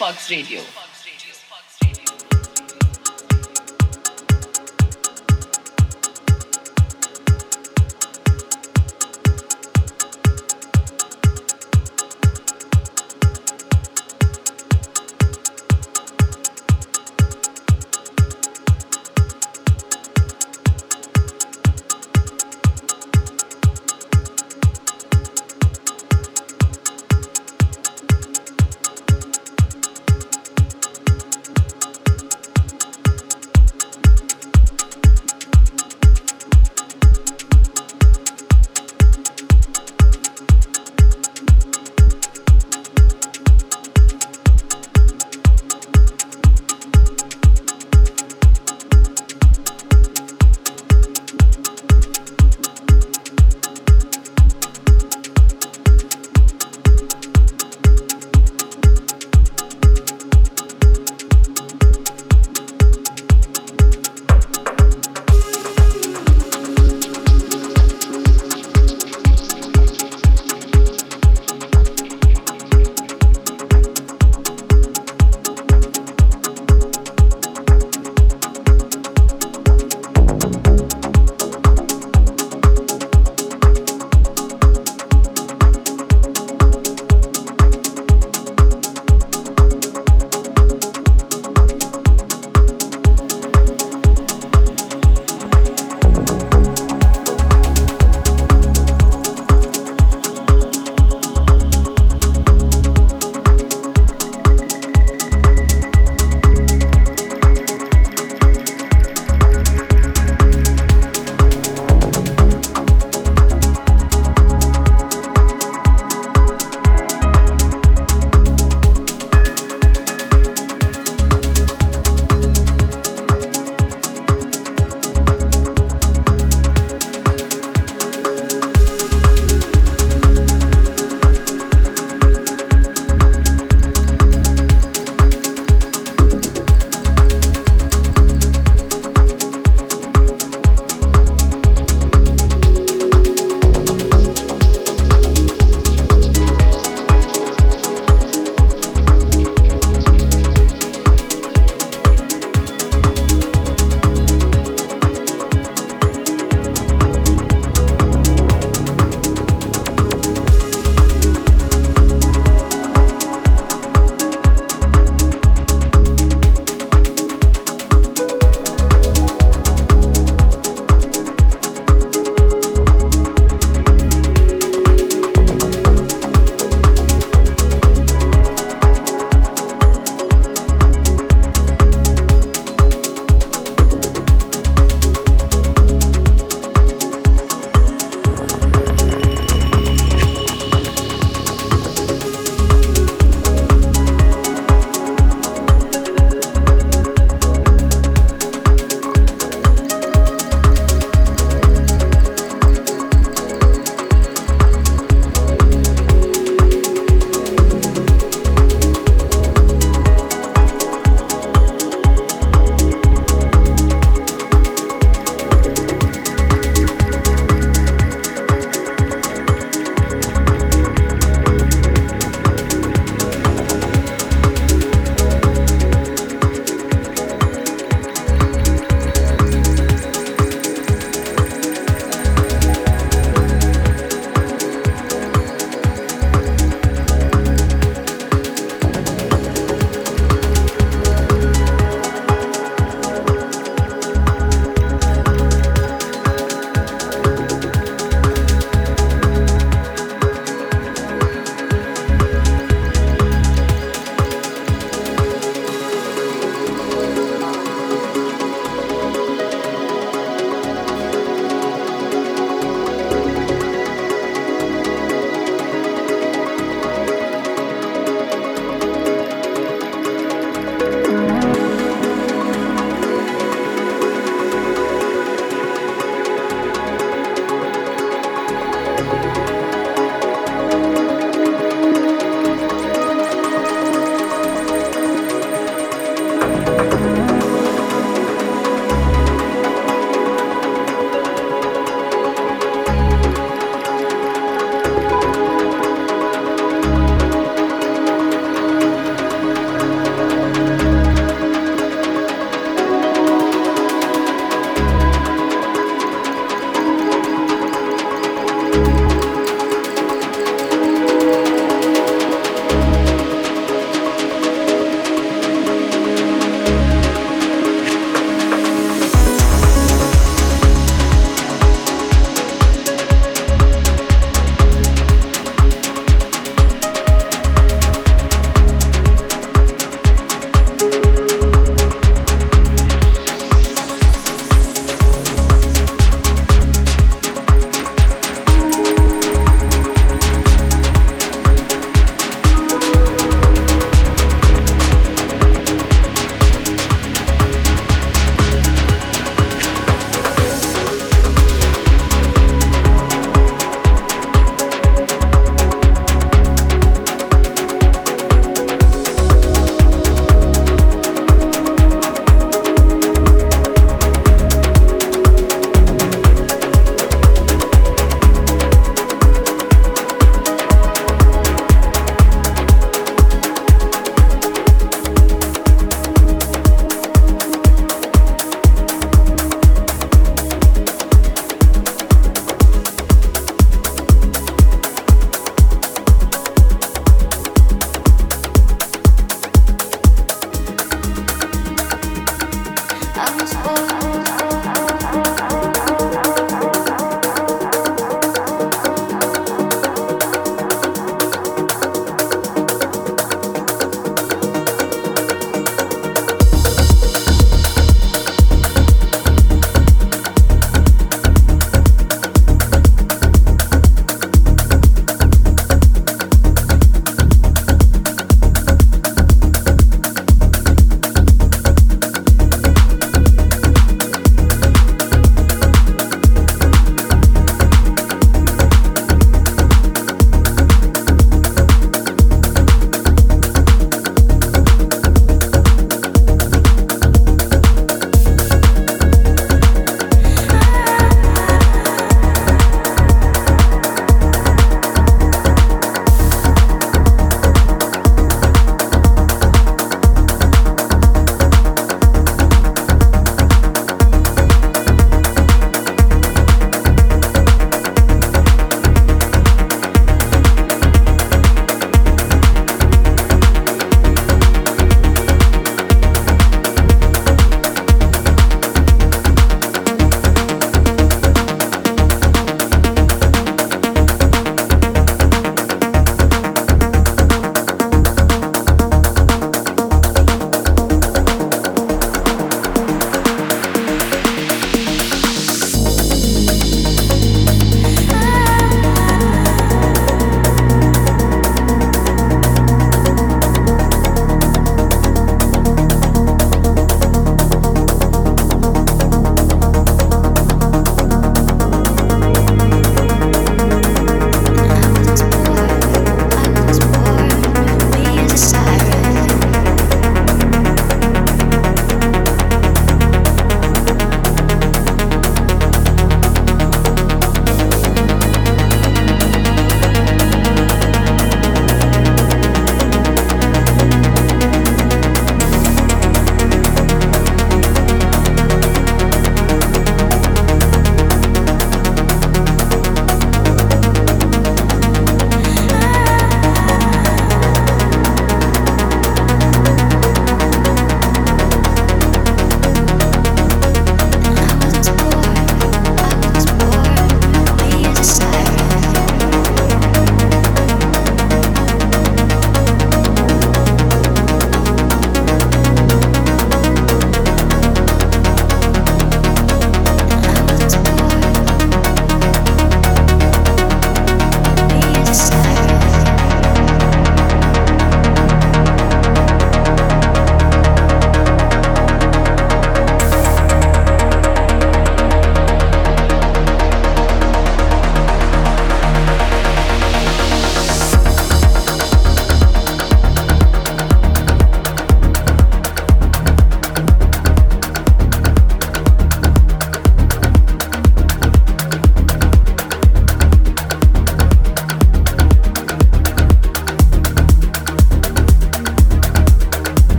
Pugs Radio.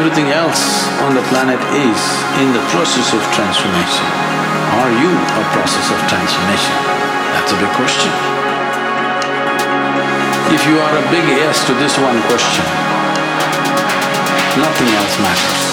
Everything else on the planet is in the process of transformation. Are you a process of transformation? That's a big question. If you are a big yes to this one question, nothing else matters.